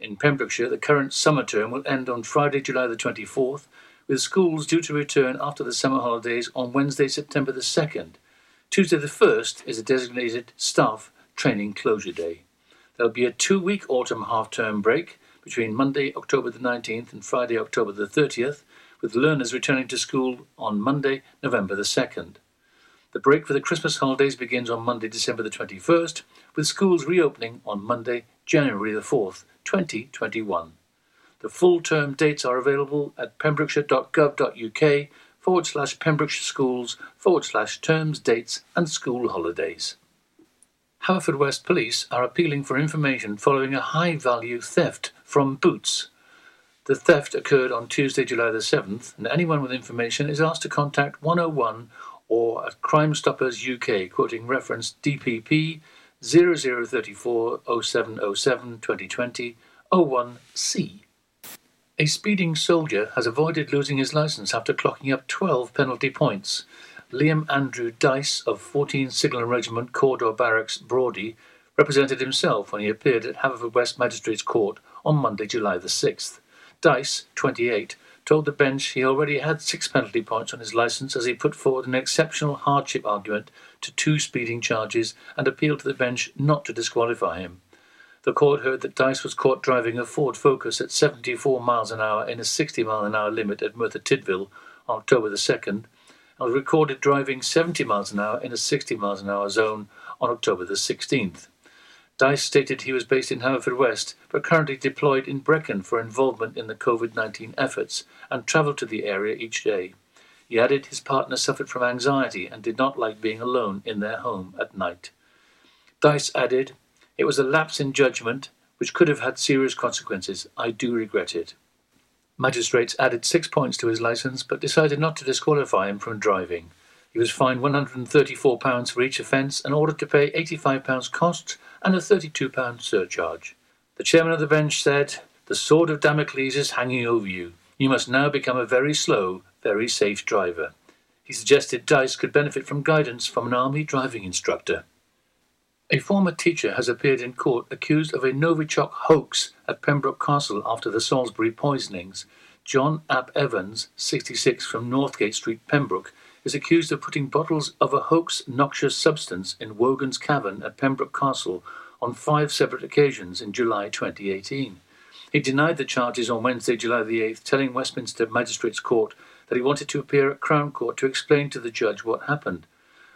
In Pembrokeshire, the current summer term will end on Friday, July the 24th, with schools due to return after the summer holidays on Wednesday, September the 2nd. Tuesday the 1st is a designated staff training closure day. There'll be a two week autumn half term break between Monday, October the 19th and Friday, October the 30th, with learners returning to school on Monday, November the 2nd. The break for the Christmas holidays begins on Monday, December the 21st, with schools reopening on Monday, January the 4th, 2021. The full term dates are available at pembrokeshire.gov.uk forward slash Pembrokeshire Schools forward slash terms, dates, and school holidays. Haverfordwest Police are appealing for information following a high value theft from Boots. The theft occurred on Tuesday, July the 7th, and anyone with information is asked to contact 101 or at Crime Stoppers UK, quoting reference DPP 0034 0707 2020 01C. A speeding soldier has avoided losing his licence after clocking up 12 penalty points. Liam Andrew Dice of 14 Signal Regiment Cawdor Barracks, Brawdy, represented himself when he appeared at Haverfordwest Magistrates Court on Monday, July the 6th. Dice, 28, told the bench he already had six penalty points on his licence as he put forward an exceptional hardship argument to two speeding charges and appealed to the bench not to disqualify him. The court heard that Dice was caught driving a Ford Focus at 74 miles an hour in a 60 mile an hour limit at Merthyr Tydfil on October the 2nd and was recorded driving 70 miles an hour in a 60 miles an hour zone on October the 16th. Dice stated he was based in Haverfordwest but currently deployed in Brecon for involvement in the COVID 19 efforts and travelled to the area each day. He added his partner suffered from anxiety and did not like being alone in their home at night. Dice added, it was a lapse in judgment which could have had serious consequences. I do regret it. Magistrates added six points to his licence but decided not to disqualify him from driving. He was fined £134 for each offence and ordered to pay £85 costs and a £32 surcharge. The chairman of the bench said, The sword of Damocles is hanging over you. You must now become a very slow, very safe driver. He suggested Dice could benefit from guidance from an army driving instructor. A former teacher has appeared in court accused of a Novichok hoax at Pembroke Castle after the Salisbury poisonings. John Ap Evans, 66 from Northgate Street, Pembroke, is accused of putting bottles of a hoax noxious substance in Wogan's Cavern at Pembroke Castle on five separate occasions in July 2018. He denied the charges on Wednesday, July the 8th, telling Westminster Magistrates Court that he wanted to appear at Crown Court to explain to the judge what happened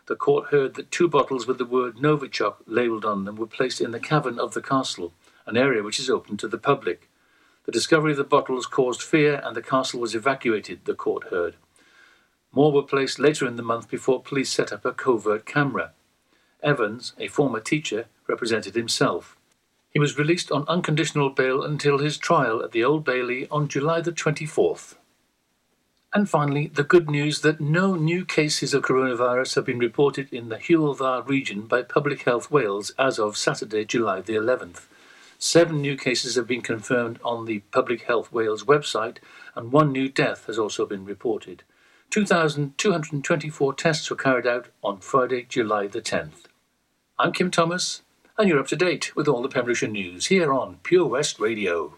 the court heard that two bottles with the word Novichok labelled on them were placed in the cavern of the castle, an area which is open to the public. The discovery of the bottles caused fear and the castle was evacuated, the court heard. More were placed later in the month before police set up a covert camera. Evans, a former teacher, represented himself. He was released on unconditional bail until his trial at the Old Bailey on July the 24th. And finally, the good news that no new cases of coronavirus have been reported in the Dda region by Public Health Wales as of Saturday, July the 11th. Seven new cases have been confirmed on the Public Health Wales website, and one new death has also been reported. 2,224 tests were carried out on Friday, July the 10th. I'm Kim Thomas, and you're up to date with all the Pembrokeshire news here on Pure West Radio.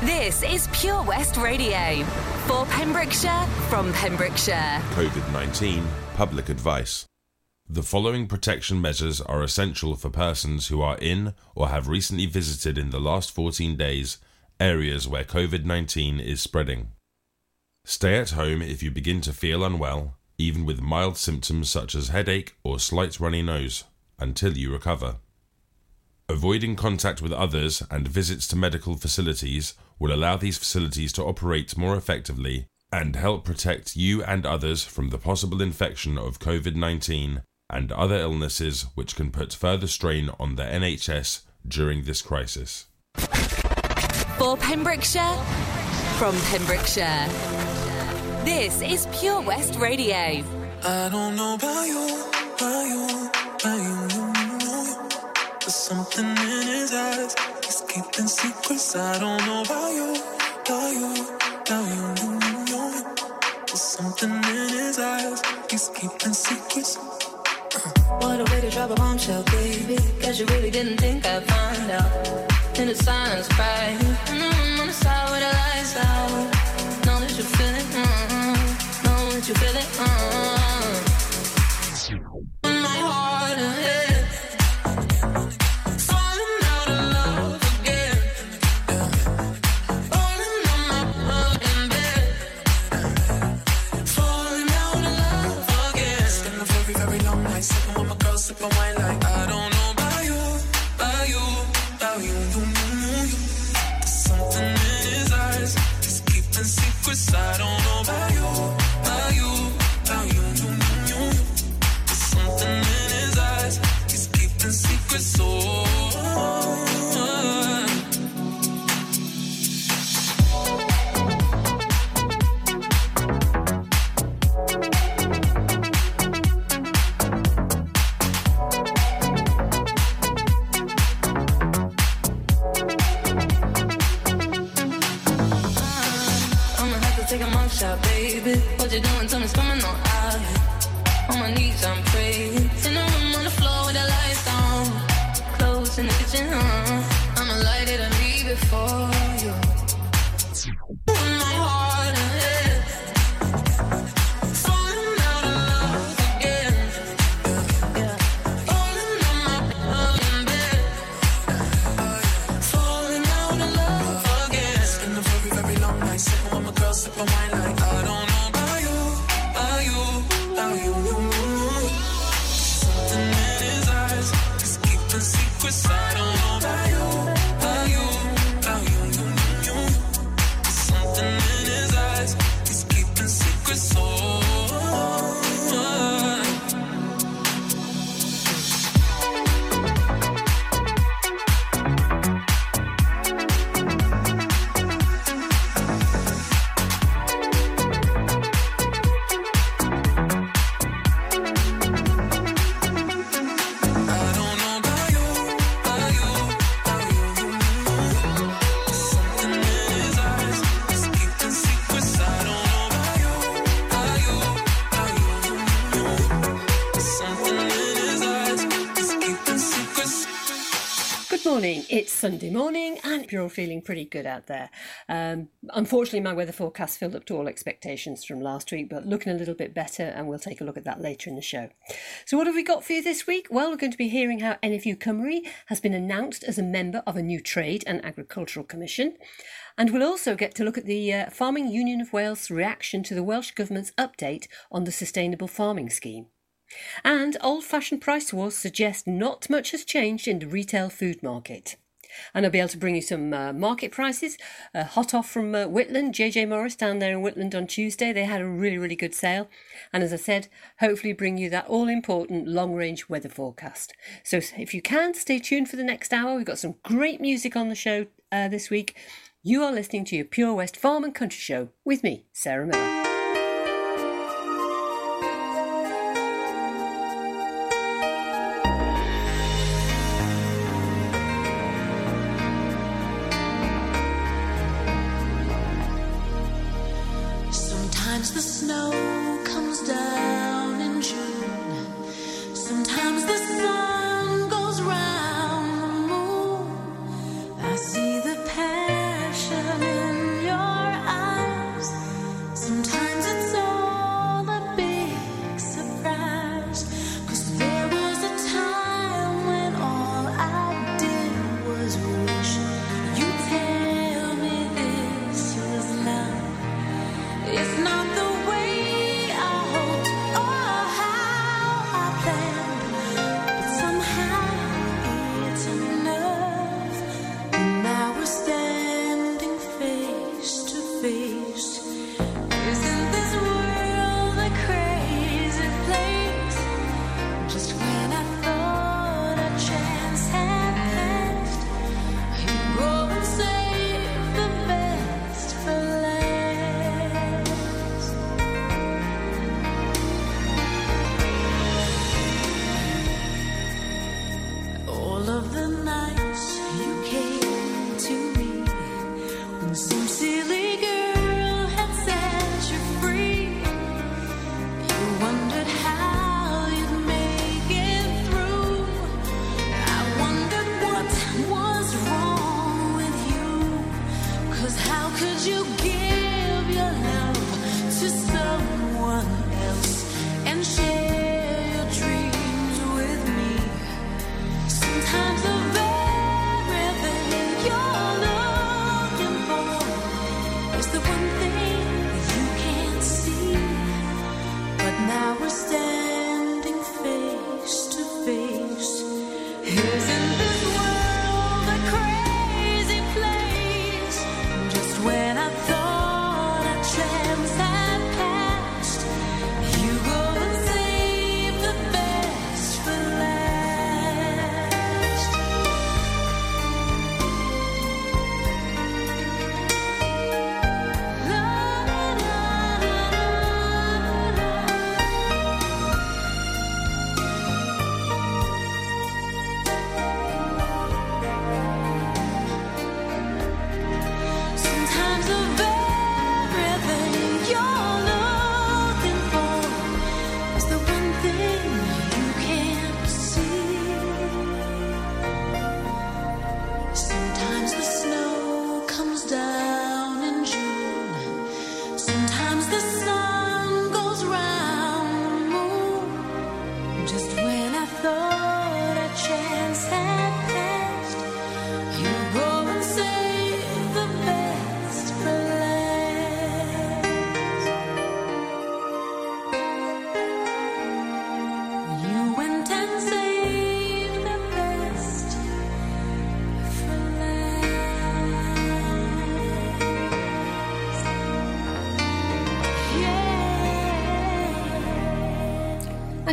This is Pure West Radio for Pembrokeshire from Pembrokeshire. COVID 19 Public Advice. The following protection measures are essential for persons who are in or have recently visited in the last 14 days areas where COVID 19 is spreading. Stay at home if you begin to feel unwell, even with mild symptoms such as headache or slight runny nose, until you recover. Avoiding contact with others and visits to medical facilities will allow these facilities to operate more effectively and help protect you and others from the possible infection of COVID 19 and other illnesses which can put further strain on the NHS during this crisis. For Pembrokeshire, from Pembrokeshire, this is Pure West Radio. I don't know about you, about you, about you. There's something in his eyes. He's keeping secrets. I don't know about you, about you, about you. you, you. There's something in his eyes. He's keeping secrets. What a way to drop a bombshell, baby. Guess you really didn't think I'd find out. In the silence, right? Mm, on the side where the lights out. Know that you feel you feel it, mm. Good morning. It's Sunday morning, and you're all feeling pretty good out there. Um, unfortunately, my weather forecast filled up to all expectations from last week, but looking a little bit better, and we'll take a look at that later in the show. So, what have we got for you this week? Well, we're going to be hearing how NFU Cymru has been announced as a member of a new Trade and Agricultural Commission. And we'll also get to look at the uh, Farming Union of Wales' reaction to the Welsh Government's update on the Sustainable Farming Scheme. And old fashioned price wars suggest not much has changed in the retail food market. And I'll be able to bring you some uh, market prices. Uh, hot off from uh, Whitland, JJ Morris down there in Whitland on Tuesday. They had a really, really good sale. And as I said, hopefully bring you that all important long range weather forecast. So if you can, stay tuned for the next hour. We've got some great music on the show uh, this week. You are listening to your Pure West Farm and Country Show with me, Sarah Miller.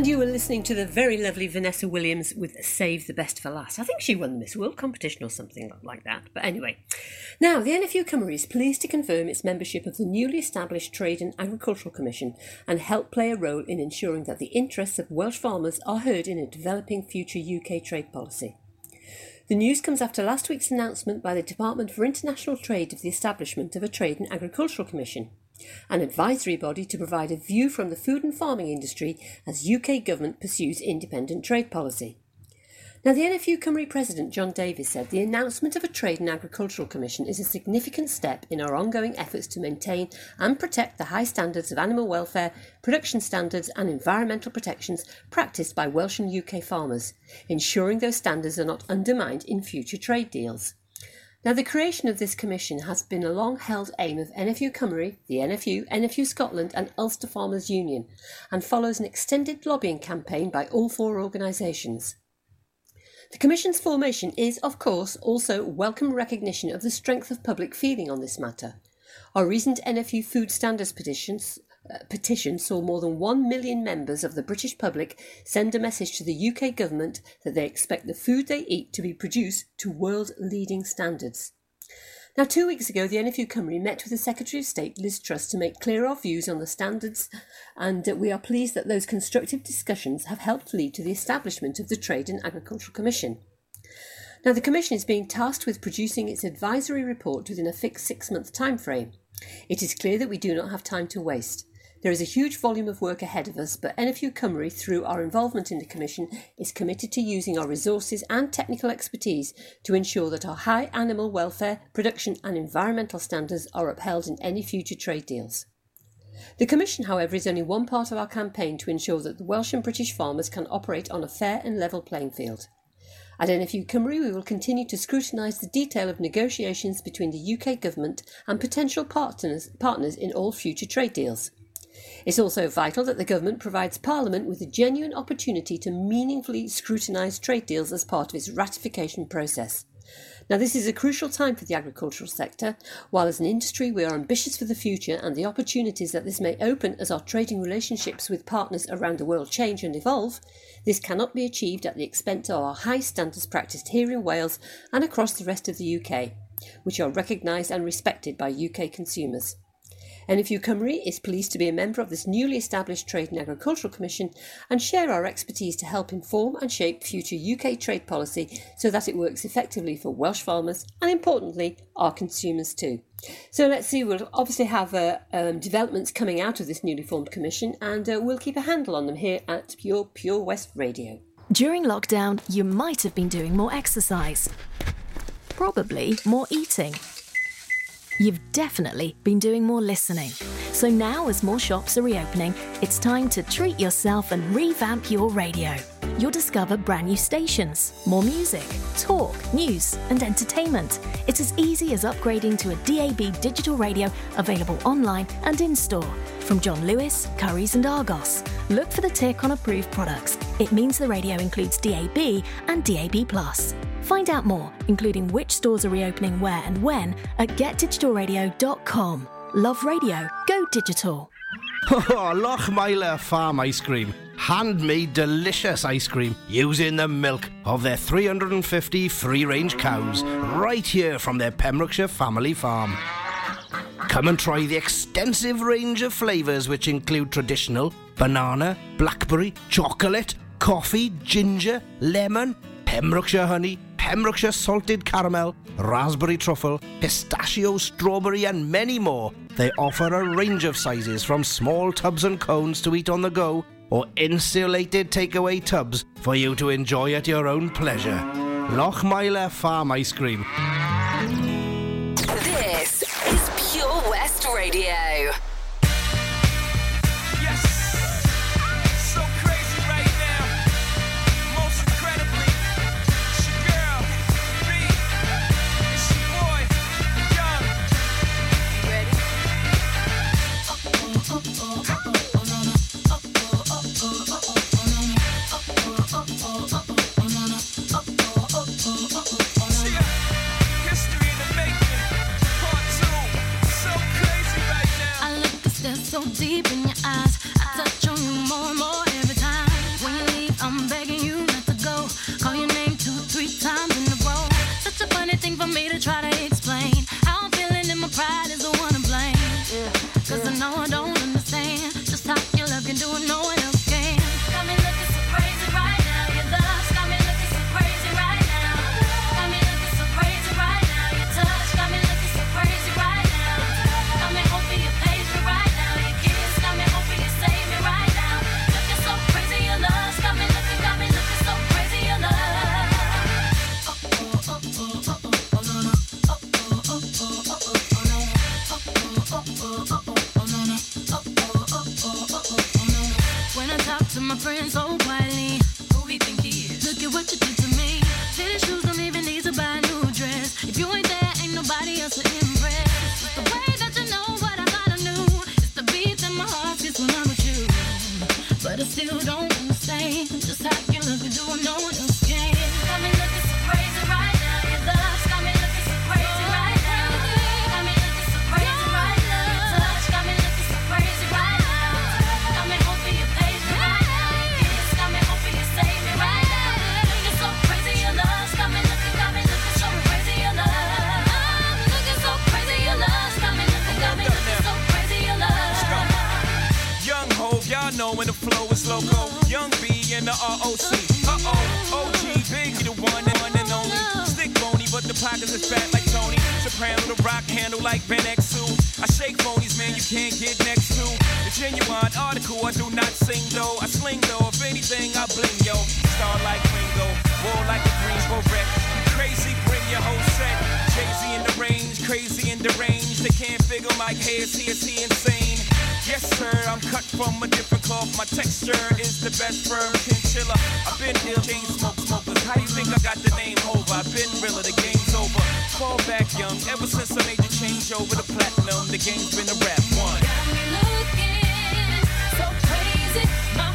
And you were listening to the very lovely Vanessa Williams with Save the Best for Last. I think she won the Miss World competition or something like that. But anyway. Now, the NFU Cymru is pleased to confirm its membership of the newly established Trade and Agricultural Commission and help play a role in ensuring that the interests of Welsh farmers are heard in a developing future UK trade policy. The news comes after last week's announcement by the Department for International Trade of the establishment of a Trade and Agricultural Commission an advisory body to provide a view from the food and farming industry as UK government pursues independent trade policy. Now, the NFU Cymru President John Davies said the announcement of a Trade and Agricultural Commission is a significant step in our ongoing efforts to maintain and protect the high standards of animal welfare, production standards, and environmental protections practiced by Welsh and UK farmers, ensuring those standards are not undermined in future trade deals. Now, the creation of this commission has been a long held aim of NFU Cymru, the NFU, NFU Scotland, and Ulster Farmers Union, and follows an extended lobbying campaign by all four organisations. The Commission's formation is, of course, also welcome recognition of the strength of public feeling on this matter. Our recent NFU food standards petitions petition saw more than 1 million members of the British public send a message to the UK government that they expect the food they eat to be produced to world leading standards. Now, two weeks ago, the NFU Cymru met with the Secretary of State, Liz Truss, to make clear our views on the standards, and uh, we are pleased that those constructive discussions have helped lead to the establishment of the Trade and Agricultural Commission. Now, the Commission is being tasked with producing its advisory report within a fixed six month time frame. It is clear that we do not have time to waste. There is a huge volume of work ahead of us, but NFU Cymru, through our involvement in the Commission, is committed to using our resources and technical expertise to ensure that our high animal welfare, production, and environmental standards are upheld in any future trade deals. The Commission, however, is only one part of our campaign to ensure that the Welsh and British farmers can operate on a fair and level playing field. At NFU Cymru, we will continue to scrutinise the detail of negotiations between the UK Government and potential partners, partners in all future trade deals. It's also vital that the government provides Parliament with a genuine opportunity to meaningfully scrutinise trade deals as part of its ratification process. Now, this is a crucial time for the agricultural sector. While as an industry we are ambitious for the future and the opportunities that this may open as our trading relationships with partners around the world change and evolve, this cannot be achieved at the expense of our high standards practised here in Wales and across the rest of the UK, which are recognised and respected by UK consumers. NFU Cymru is pleased to be a member of this newly established Trade and Agricultural Commission and share our expertise to help inform and shape future UK trade policy so that it works effectively for Welsh farmers and, importantly, our consumers too. So let's see, we'll obviously have uh, um, developments coming out of this newly formed commission and uh, we'll keep a handle on them here at Pure Pure West Radio. During lockdown, you might have been doing more exercise, probably more eating You've definitely been doing more listening. So now, as more shops are reopening, it's time to treat yourself and revamp your radio. You'll discover brand new stations, more music, talk, news, and entertainment. It's as easy as upgrading to a DAB digital radio available online and in store. From John Lewis, Currys, and Argos. Look for the tick on approved products. It means the radio includes DAB and DAB. Find out more, including which stores are reopening where and when, at getdigitalradio.com. Love radio, go digital. Oh, Farm Ice Cream. Handmade delicious ice cream using the milk of their 350 free range cows right here from their Pembrokeshire family farm. Come and try the extensive range of flavours which include traditional banana, blackberry, chocolate, coffee, ginger, lemon, Pembrokeshire honey, Pembrokeshire salted caramel, raspberry truffle, pistachio, strawberry, and many more. They offer a range of sizes from small tubs and cones to eat on the go or insulated takeaway tubs for you to enjoy at your own pleasure. Lochmeyler Farm Ice Cream. This is Pure West Radio. deep in your eyes. I touch on you more and more. crazy and deranged. They can't figure my hair, is he, is he insane? Yes, sir, I'm cut from a different cloth. My texture is the best firm chinchilla. I've been ill, chain smoke smokers. How you think I got the name over? I've been realer, the game's over. Fall back young, ever since I made the change over to platinum, the game's been a rap one. Got me looking so crazy. My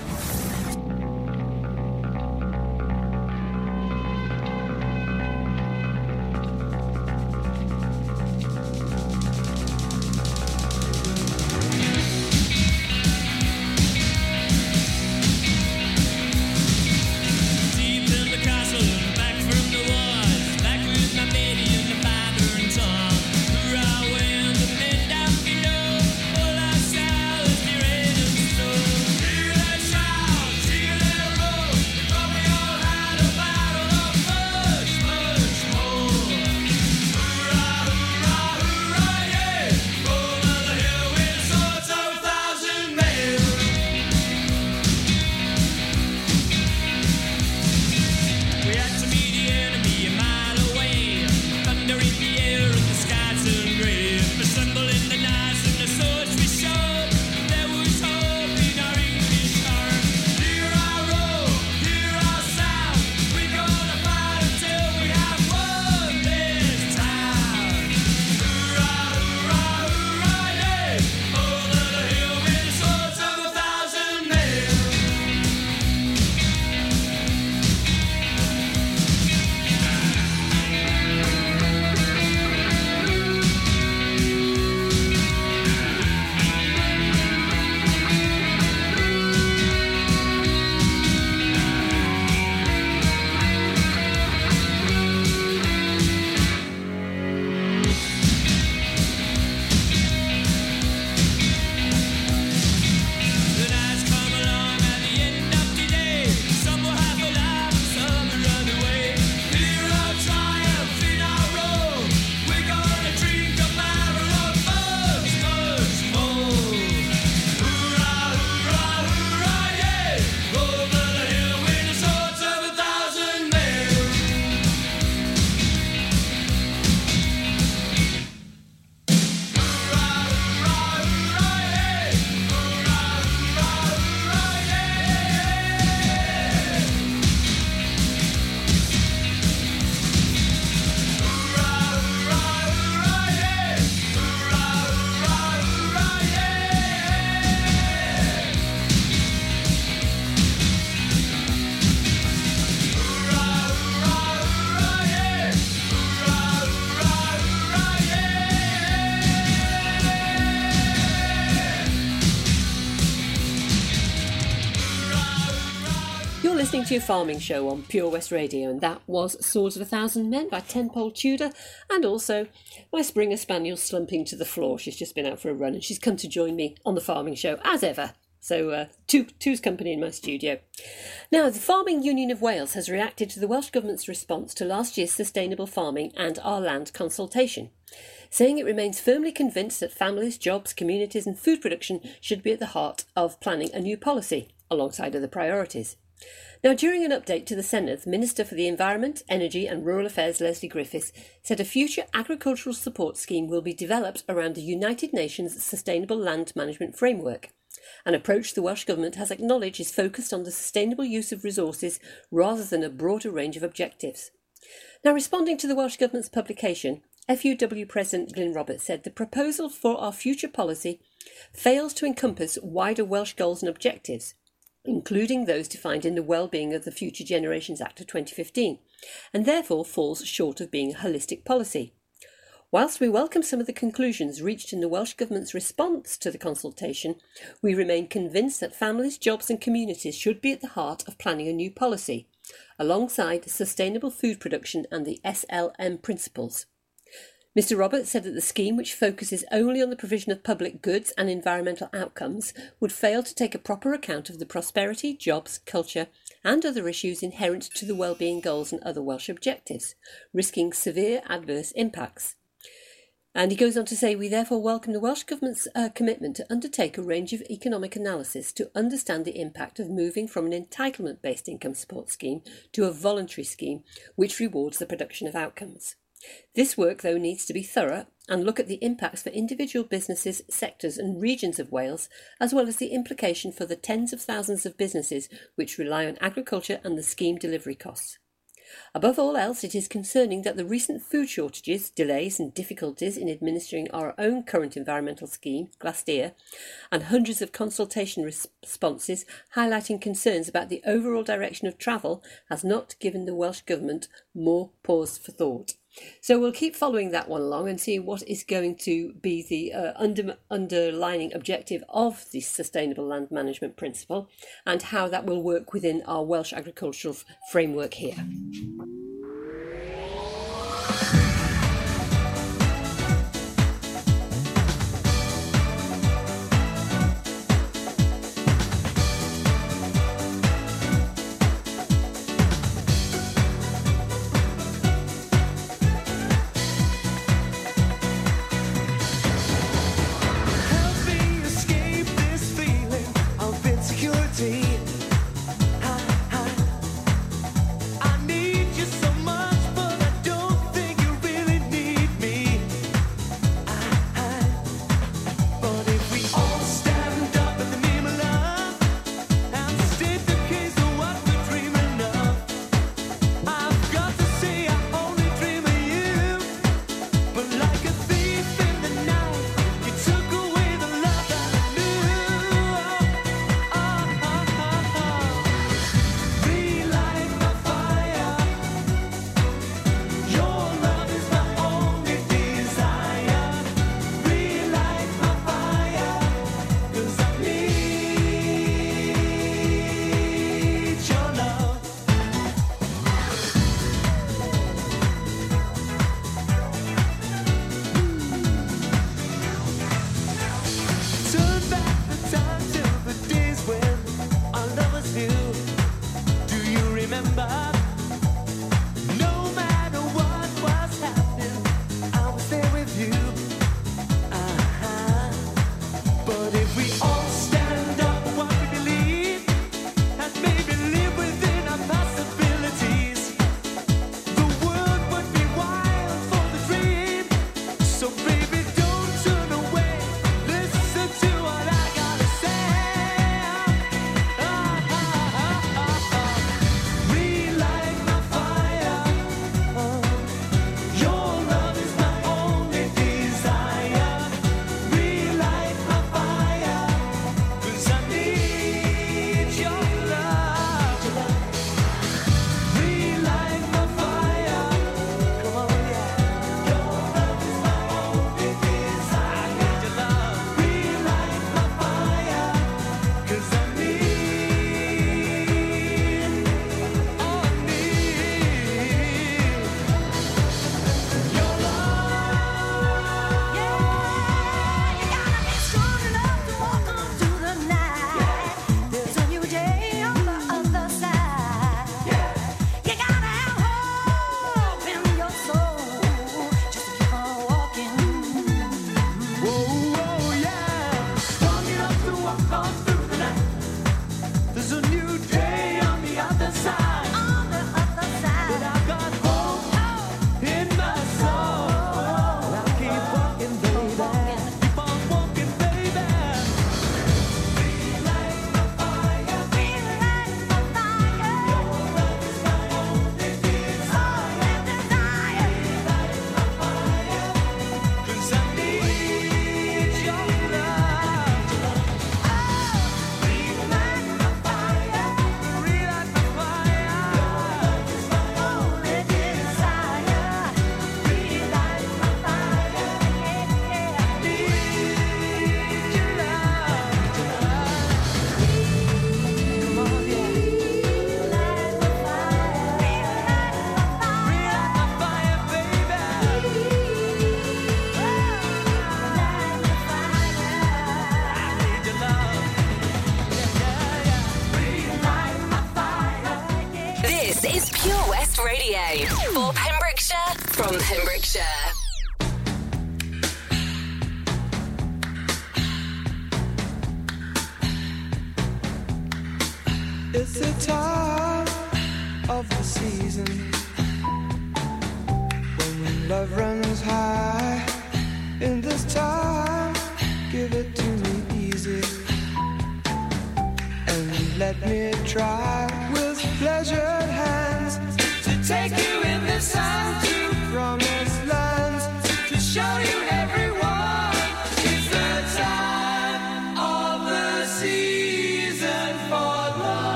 Farming show on Pure West Radio, and that was Swords of a Thousand Men by Tenpole Tudor, and also my Springer Spaniel slumping to the floor. She's just been out for a run and she's come to join me on the farming show as ever. So, uh, two, two's company in my studio. Now, the Farming Union of Wales has reacted to the Welsh Government's response to last year's Sustainable Farming and Our Land consultation, saying it remains firmly convinced that families, jobs, communities, and food production should be at the heart of planning a new policy, alongside other priorities. Now, during an update to the Senedd, Minister for the Environment, Energy and Rural Affairs Lesley Griffiths said a future agricultural support scheme will be developed around the United Nations Sustainable Land Management Framework, an approach the Welsh Government has acknowledged is focused on the sustainable use of resources rather than a broader range of objectives. Now, responding to the Welsh Government's publication, FUW President Glyn Roberts said the proposal for our future policy fails to encompass wider Welsh goals and objectives, including those defined in the Wellbeing of the Future Generations Act of 2015, and therefore falls short of being a holistic policy. Whilst we welcome some of the conclusions reached in the Welsh Government's response to the consultation, we remain convinced that families, jobs, and communities should be at the heart of planning a new policy, alongside sustainable food production and the SLM principles. Mr. Roberts said that the scheme, which focuses only on the provision of public goods and environmental outcomes, would fail to take a proper account of the prosperity, jobs, culture, and other issues inherent to the well-being goals and other Welsh objectives, risking severe adverse impacts. And he goes on to say, we therefore welcome the Welsh Government's uh, commitment to undertake a range of economic analysis to understand the impact of moving from an entitlement based income support scheme to a voluntary scheme which rewards the production of outcomes. This work, though, needs to be thorough and look at the impacts for individual businesses, sectors, and regions of Wales, as well as the implication for the tens of thousands of businesses which rely on agriculture and the scheme delivery costs. Above all else, it is concerning that the recent food shortages, delays, and difficulties in administering our own current environmental scheme, Glastir, and hundreds of consultation responses highlighting concerns about the overall direction of travel has not given the Welsh Government more pause for thought. So we'll keep following that one along and see what is going to be the uh, under, underlining objective of the Sustainable Land Management Principle and how that will work within our Welsh agricultural f- framework here. Let me try with pleasured hands to take you in the sun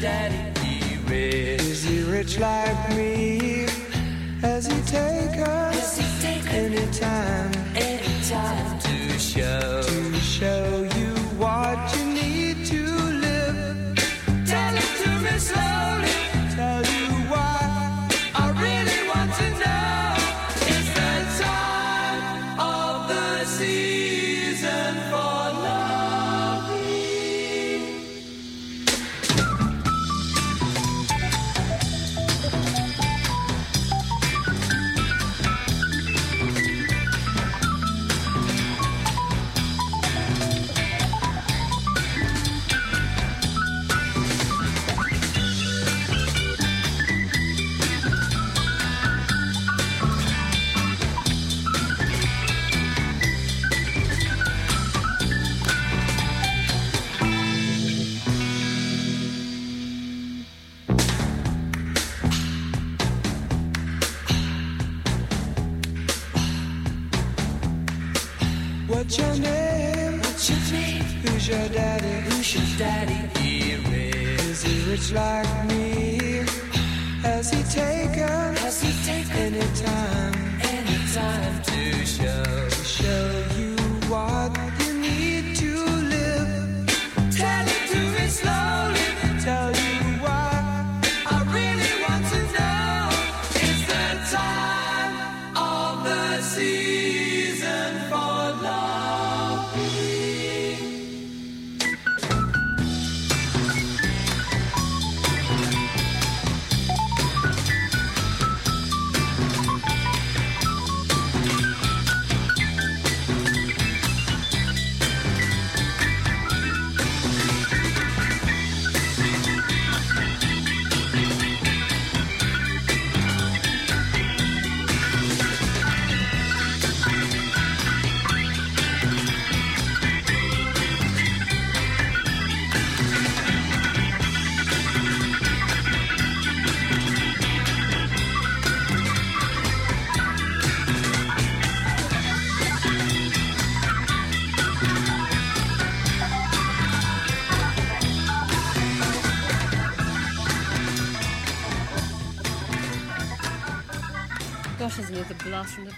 daddy? He rich. Is he rich like me? Has he taken? Has he taken any time? Any time to show to show Like me? Has he taken? Has he taken any time? Any time to show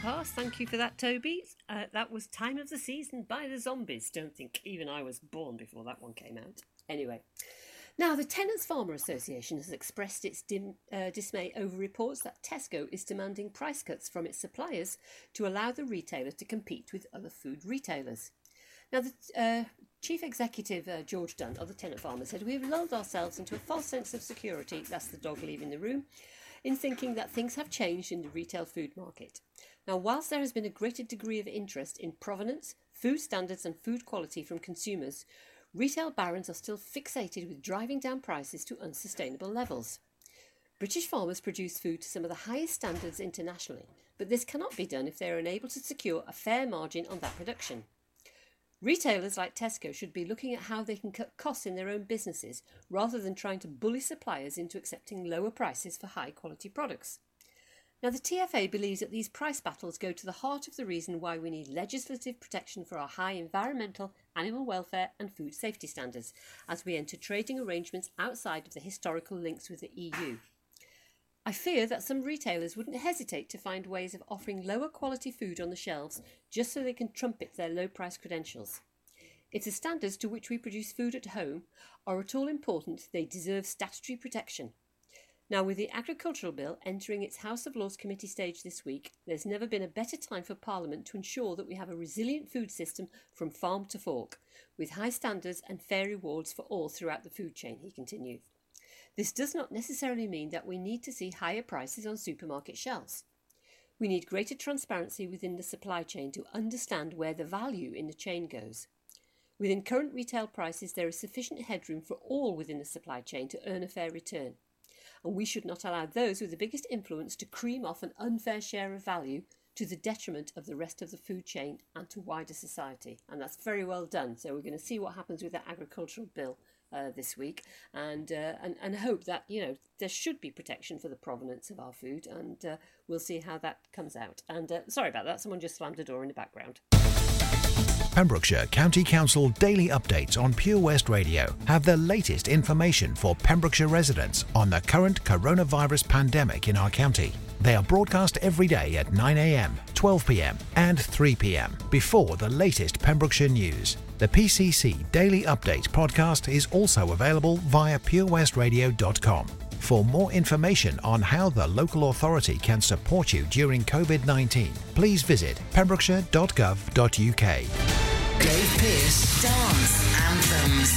past. Thank you for that, Toby. Uh, that was Time of the Season by the Zombies. Don't think even I was born before that one came out. Anyway. Now, the Tenants Farmer Association has expressed its dim, uh, dismay over reports that Tesco is demanding price cuts from its suppliers to allow the retailer to compete with other food retailers. Now, the uh, Chief Executive uh, George Dunn of the Tenant Farmer said, We have lulled ourselves into a false sense of security, that's the dog leaving the room, in thinking that things have changed in the retail food market. Now, whilst there has been a greater degree of interest in provenance, food standards, and food quality from consumers, retail barons are still fixated with driving down prices to unsustainable levels. British farmers produce food to some of the highest standards internationally, but this cannot be done if they are unable to secure a fair margin on that production. Retailers like Tesco should be looking at how they can cut costs in their own businesses rather than trying to bully suppliers into accepting lower prices for high quality products. Now, the TFA believes that these price battles go to the heart of the reason why we need legislative protection for our high environmental, animal welfare, and food safety standards as we enter trading arrangements outside of the historical links with the EU. I fear that some retailers wouldn't hesitate to find ways of offering lower quality food on the shelves just so they can trumpet their low price credentials. If the standards to which we produce food at home are at all important, they deserve statutory protection. Now, with the Agricultural Bill entering its House of Lords Committee stage this week, there's never been a better time for Parliament to ensure that we have a resilient food system from farm to fork, with high standards and fair rewards for all throughout the food chain, he continued. This does not necessarily mean that we need to see higher prices on supermarket shelves. We need greater transparency within the supply chain to understand where the value in the chain goes. Within current retail prices, there is sufficient headroom for all within the supply chain to earn a fair return. And we should not allow those with the biggest influence to cream off an unfair share of value to the detriment of the rest of the food chain and to wider society. And that's very well done. So we're going to see what happens with that agricultural bill uh, this week, and, uh, and and hope that you know there should be protection for the provenance of our food, and uh, we'll see how that comes out. And uh, sorry about that, someone just slammed a door in the background. Pembrokeshire County Council daily updates on Pure West Radio have the latest information for Pembrokeshire residents on the current coronavirus pandemic in our county. They are broadcast every day at 9am, 12pm, and 3pm before the latest Pembrokeshire news. The PCC Daily Update podcast is also available via purewestradio.com. For more information on how the local authority can support you during COVID 19, please visit pembrokeshire.gov.uk. Dave Pearce Dance Anthems.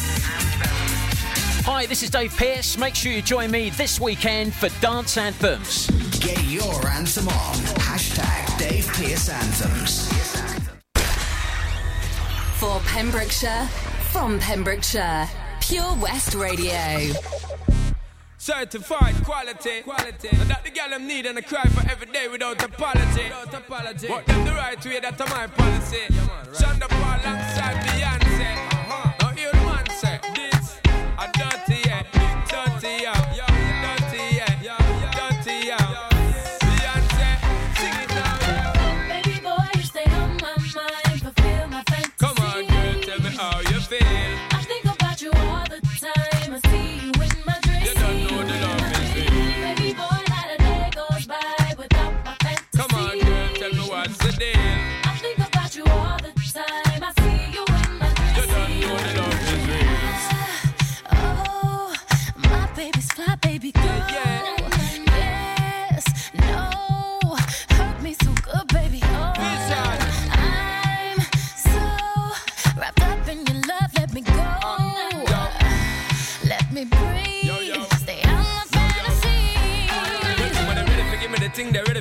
Hi, this is Dave Pearce. Make sure you join me this weekend for Dance Anthems. Get your anthem on. Hashtag Dave Pearce Anthems. For Pembrokeshire, from Pembrokeshire, Pure West Radio. Certified quality, quality. And that the gal them need and I cry for every day without apology. Without apology. But them the right way, that's my policy. Yeah, man, right. Shonda Paul alongside Beyonce.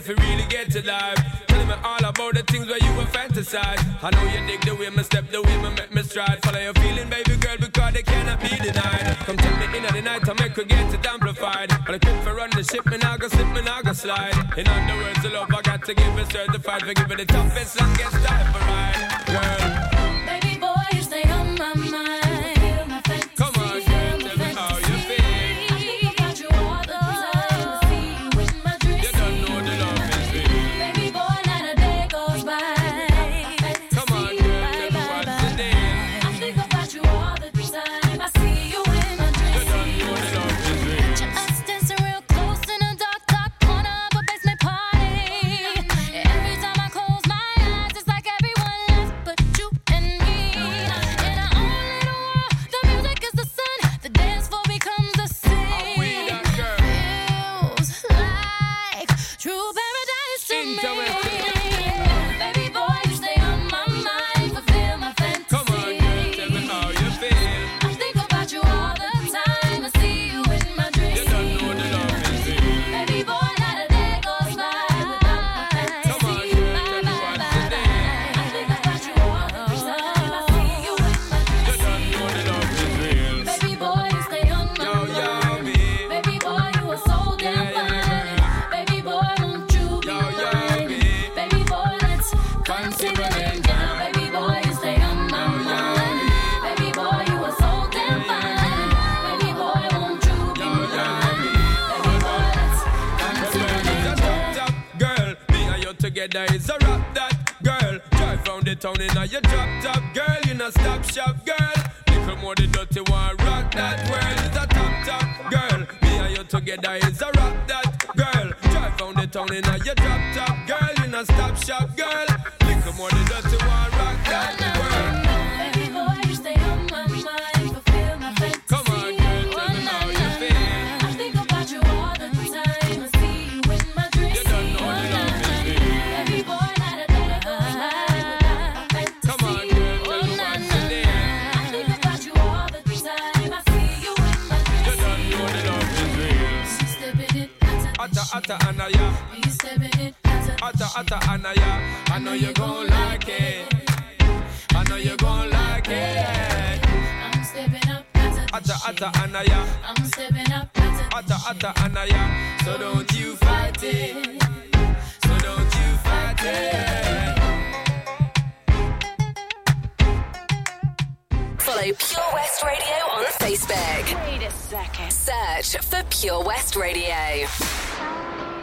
Ready for really get to life. Telling me all about the things where you were fantasize. I know you dig the way me step, the way me make me stride. Follow your feeling, baby girl, because they cannot be denied. Come tell me in the night, I make her get it amplified. But I quit for run the ship, me now go slip, me now go slide. In other words, the love I got to give it certified for giving the toughest, longest time for ride. Girl, town in a your drop top girl. You not stop shop girl. Little more the dirty one atta anaya. I know you're gon' like it. I know you're gon' like it. I'm stepping up out of Atta atta anaya. I'm stepping up out of Atta atta anaya. So don't you fight it. So don't you fight it. Follow Pure West Radio on Facebook. Wait a second. Search for Pure West Radio.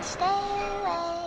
Stay awake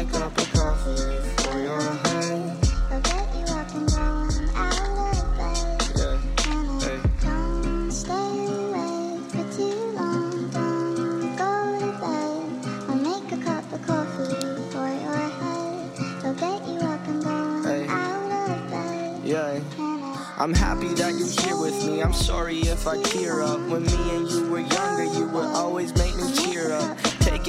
a cup of coffee for your. I'll get you up and going out of bed. Yeah, hey. Don't stay awake for too long, don't go to bed. I'll make a cup of coffee for your head. I'll get you up and going Hey. out of bed. Yeah. I'm happy that you're here with me. I'm sorry if I tear up. When me and you were younger, you would always make me cheer up.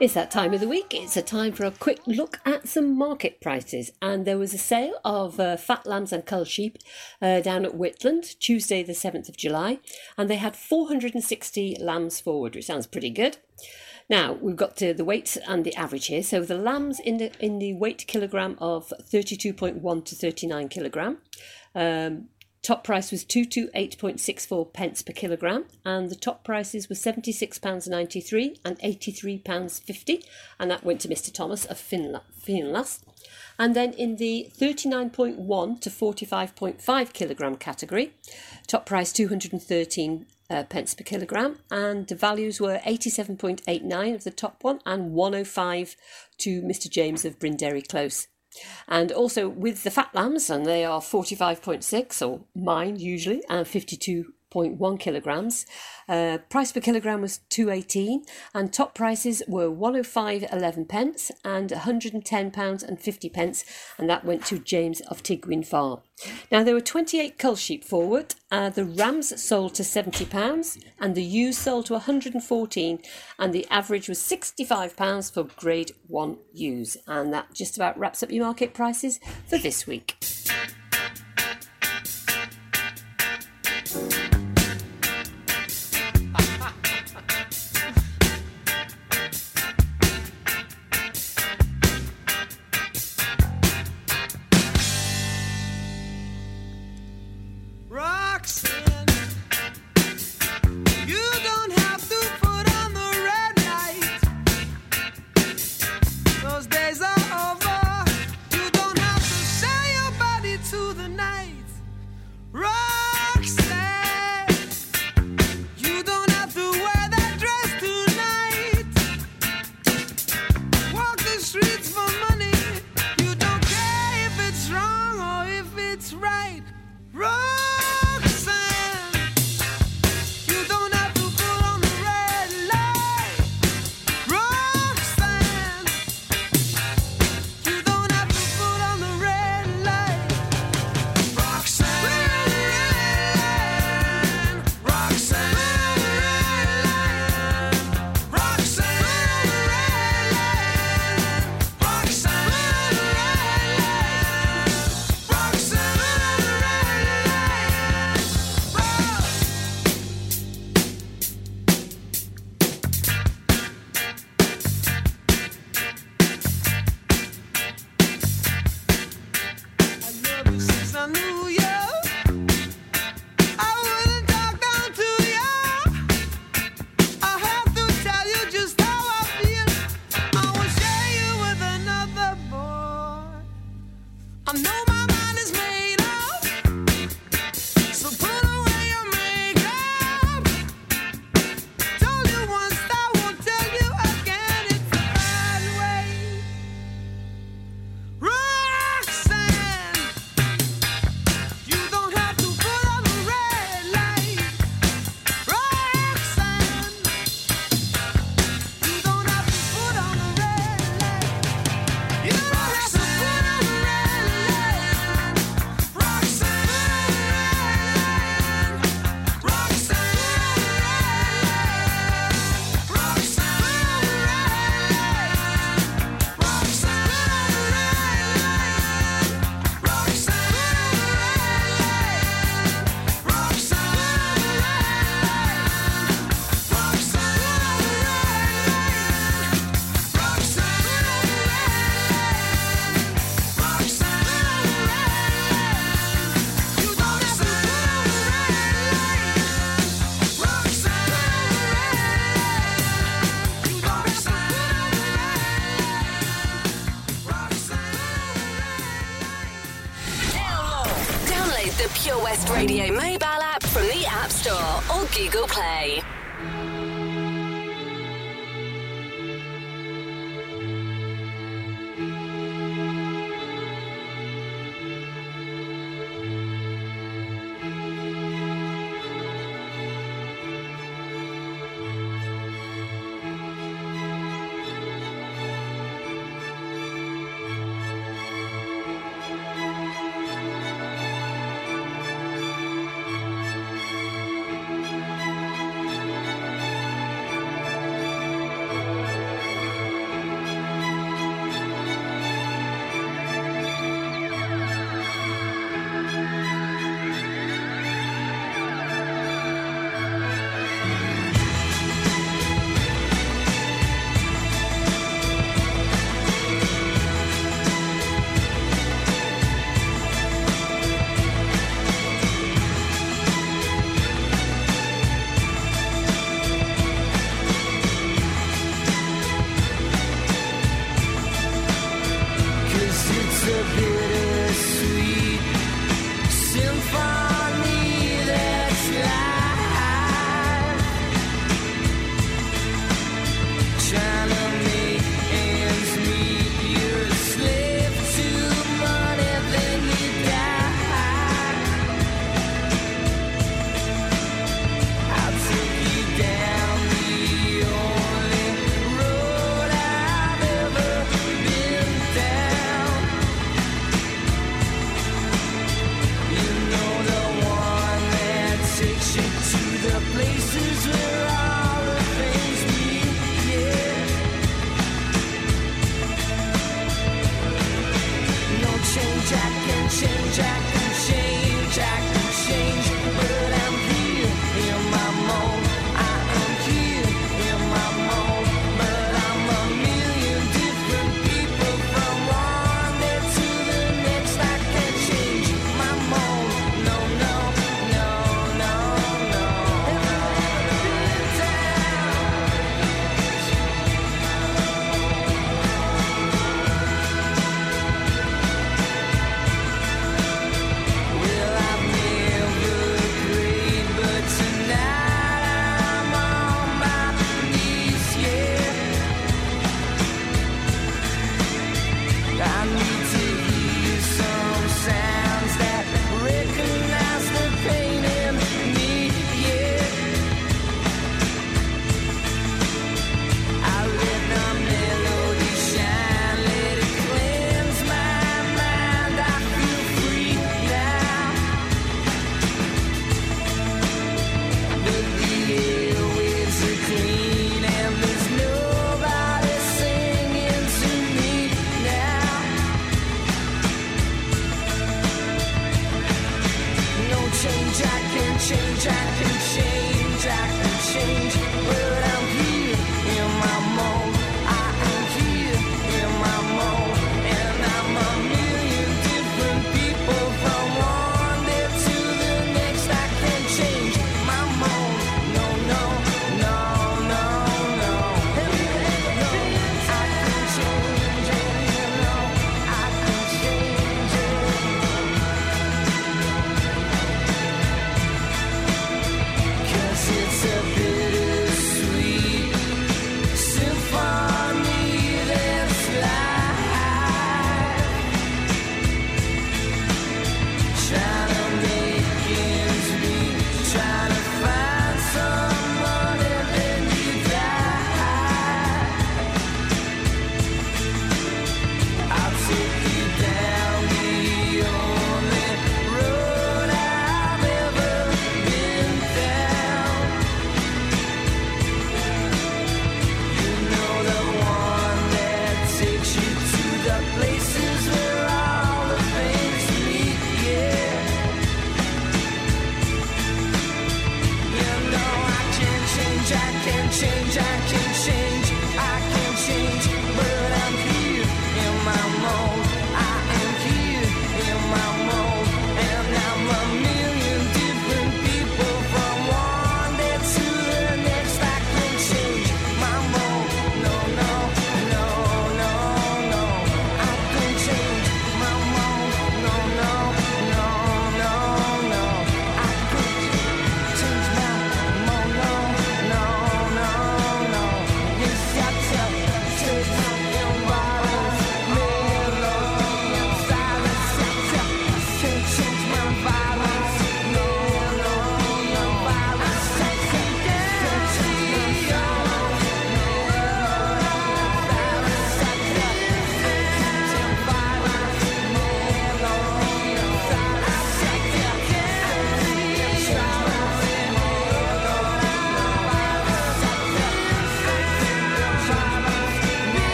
It's that time of the week. It's a time for a quick look at some market prices. And there was a sale of uh, fat lambs and cull sheep uh, down at Whitland Tuesday, the 7th of July. And they had 460 lambs forward, which sounds pretty good. Now we've got to the weights and the average here. So the lambs in the in the weight kilogram of 32.1 to 39 kilogram. Um, Top price was 228.64 pence per kilogram, and the top prices were £76.93 and £83.50, and that went to Mr. Thomas of Finla- Finlas. And then in the 39.1 to 45.5 kilogram category, top price 213 uh, pence per kilogram, and the values were 87.89 of the top one and 105 to Mr. James of Brinderi Close. And also with the fat lambs, and they are 45.6, or mine usually, and 52.1 kilograms. Uh, price per kilogram was 218, and top prices were 105.11 pence and 110 pounds and 50 pence, and that went to James of Tigwin Farm. Now there were 28 cull sheep forward. Uh, the rams sold to 70 pounds, and the ewes sold to 114, and the average was 65 pounds for Grade One ewes, and that just about wraps up your market prices for this week.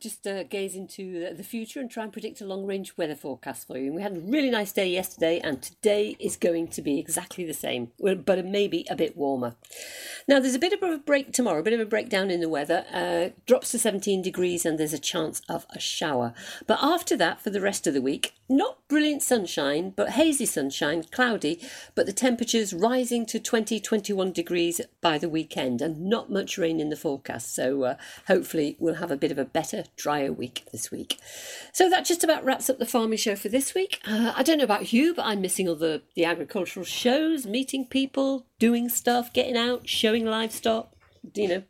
Just uh, gaze into the- future and try and predict a long range weather forecast for you. And we had a really nice day yesterday, and today is going to be exactly the same, but maybe a bit warmer. Now there's a bit of a break tomorrow, a bit of a breakdown in the weather. Uh, drops to 17 degrees, and there's a chance of a shower. But after that, for the rest of the week, not brilliant sunshine, but hazy sunshine, cloudy, but the temperatures rising to 20, 21 degrees by the weekend, and not much rain in the forecast. So uh, hopefully we'll have a bit of a better, drier week this week. So that just about wraps up the farming show for this week. Uh, I don't know about you, but I'm missing all the, the agricultural shows, meeting people, doing stuff, getting out, showing livestock, you know,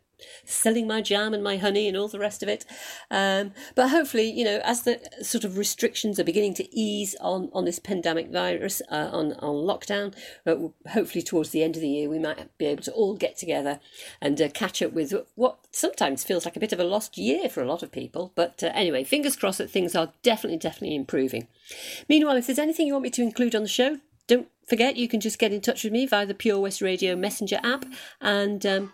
selling my jam and my honey and all the rest of it. Um, but hopefully, you know, as the sort of restrictions are beginning to ease on, on this pandemic virus, uh, on, on lockdown, uh, hopefully towards the end of the year, we might be able to all get together and uh, catch up with what sometimes feels like a bit of a lost year for a lot of people. But uh, anyway, fingers crossed that things are definitely, definitely improving. Meanwhile, if there's anything you want me to include on the show, don't forget you can just get in touch with me via the Pure West Radio Messenger app and um,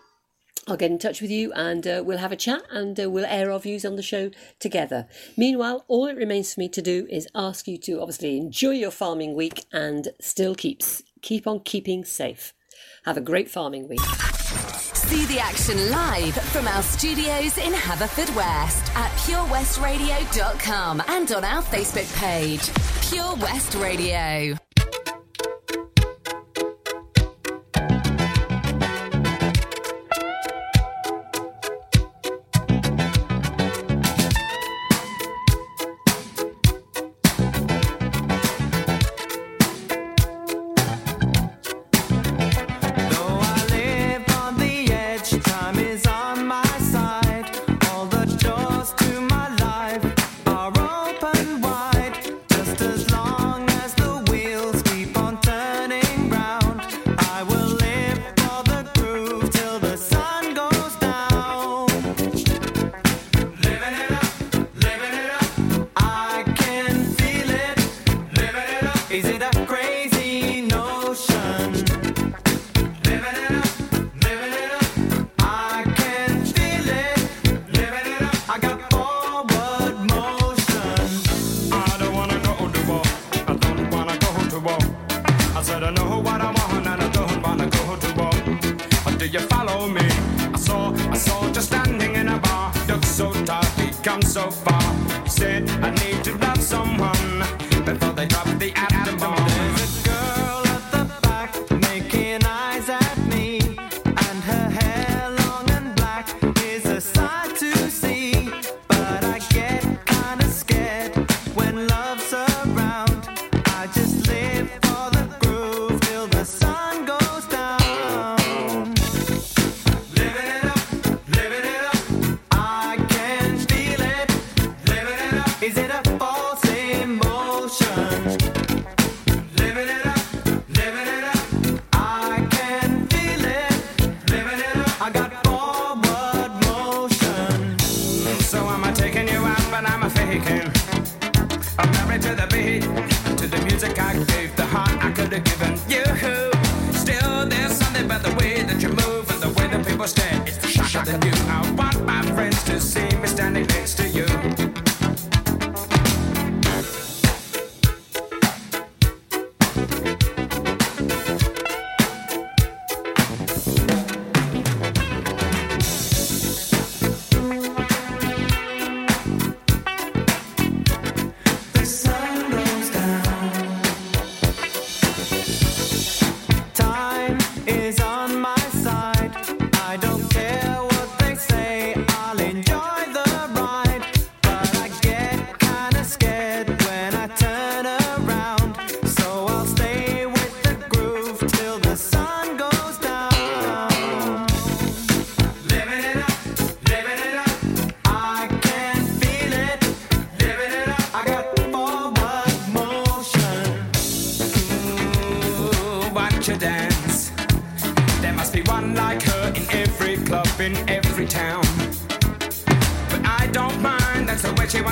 I'll get in touch with you and uh, we'll have a chat and uh, we'll air our views on the show together. Meanwhile, all it remains for me to do is ask you to obviously enjoy your farming week and still keeps keep on keeping safe. Have a great farming week. See the action live from our studios in Haverfordwest at purewestradio.com and on our Facebook page, Pure West Radio.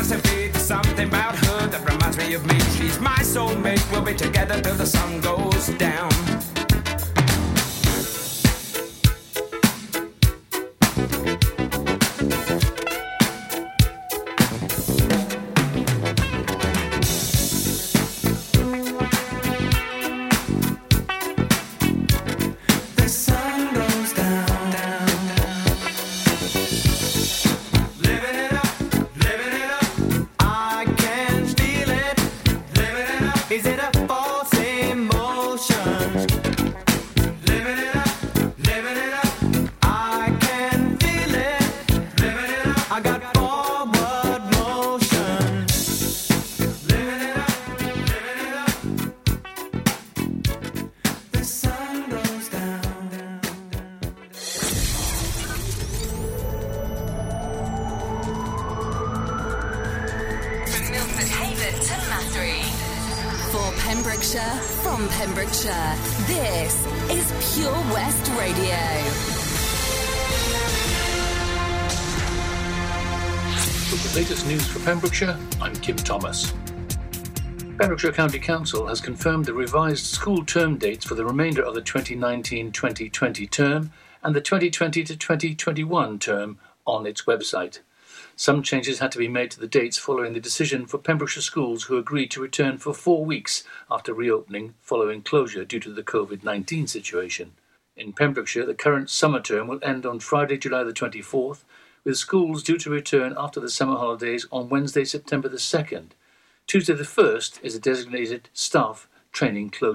To be. There's something about her that reminds me of me. She's my soulmate, we'll be together till the sun goes down. Thomas. Pembrokeshire County Council has confirmed the revised school term dates for the remainder of the 2019-2020 term and the 2020-2021 term on its website. Some changes had to be made to the dates following the decision for Pembrokeshire schools who agreed to return for four weeks after reopening following closure due to the COVID 19 situation. In Pembrokeshire, the current summer term will end on Friday, July the 24th, with schools due to return after the summer holidays on Wednesday, September the 2nd. Tuesday the 1st is a designated staff training closure.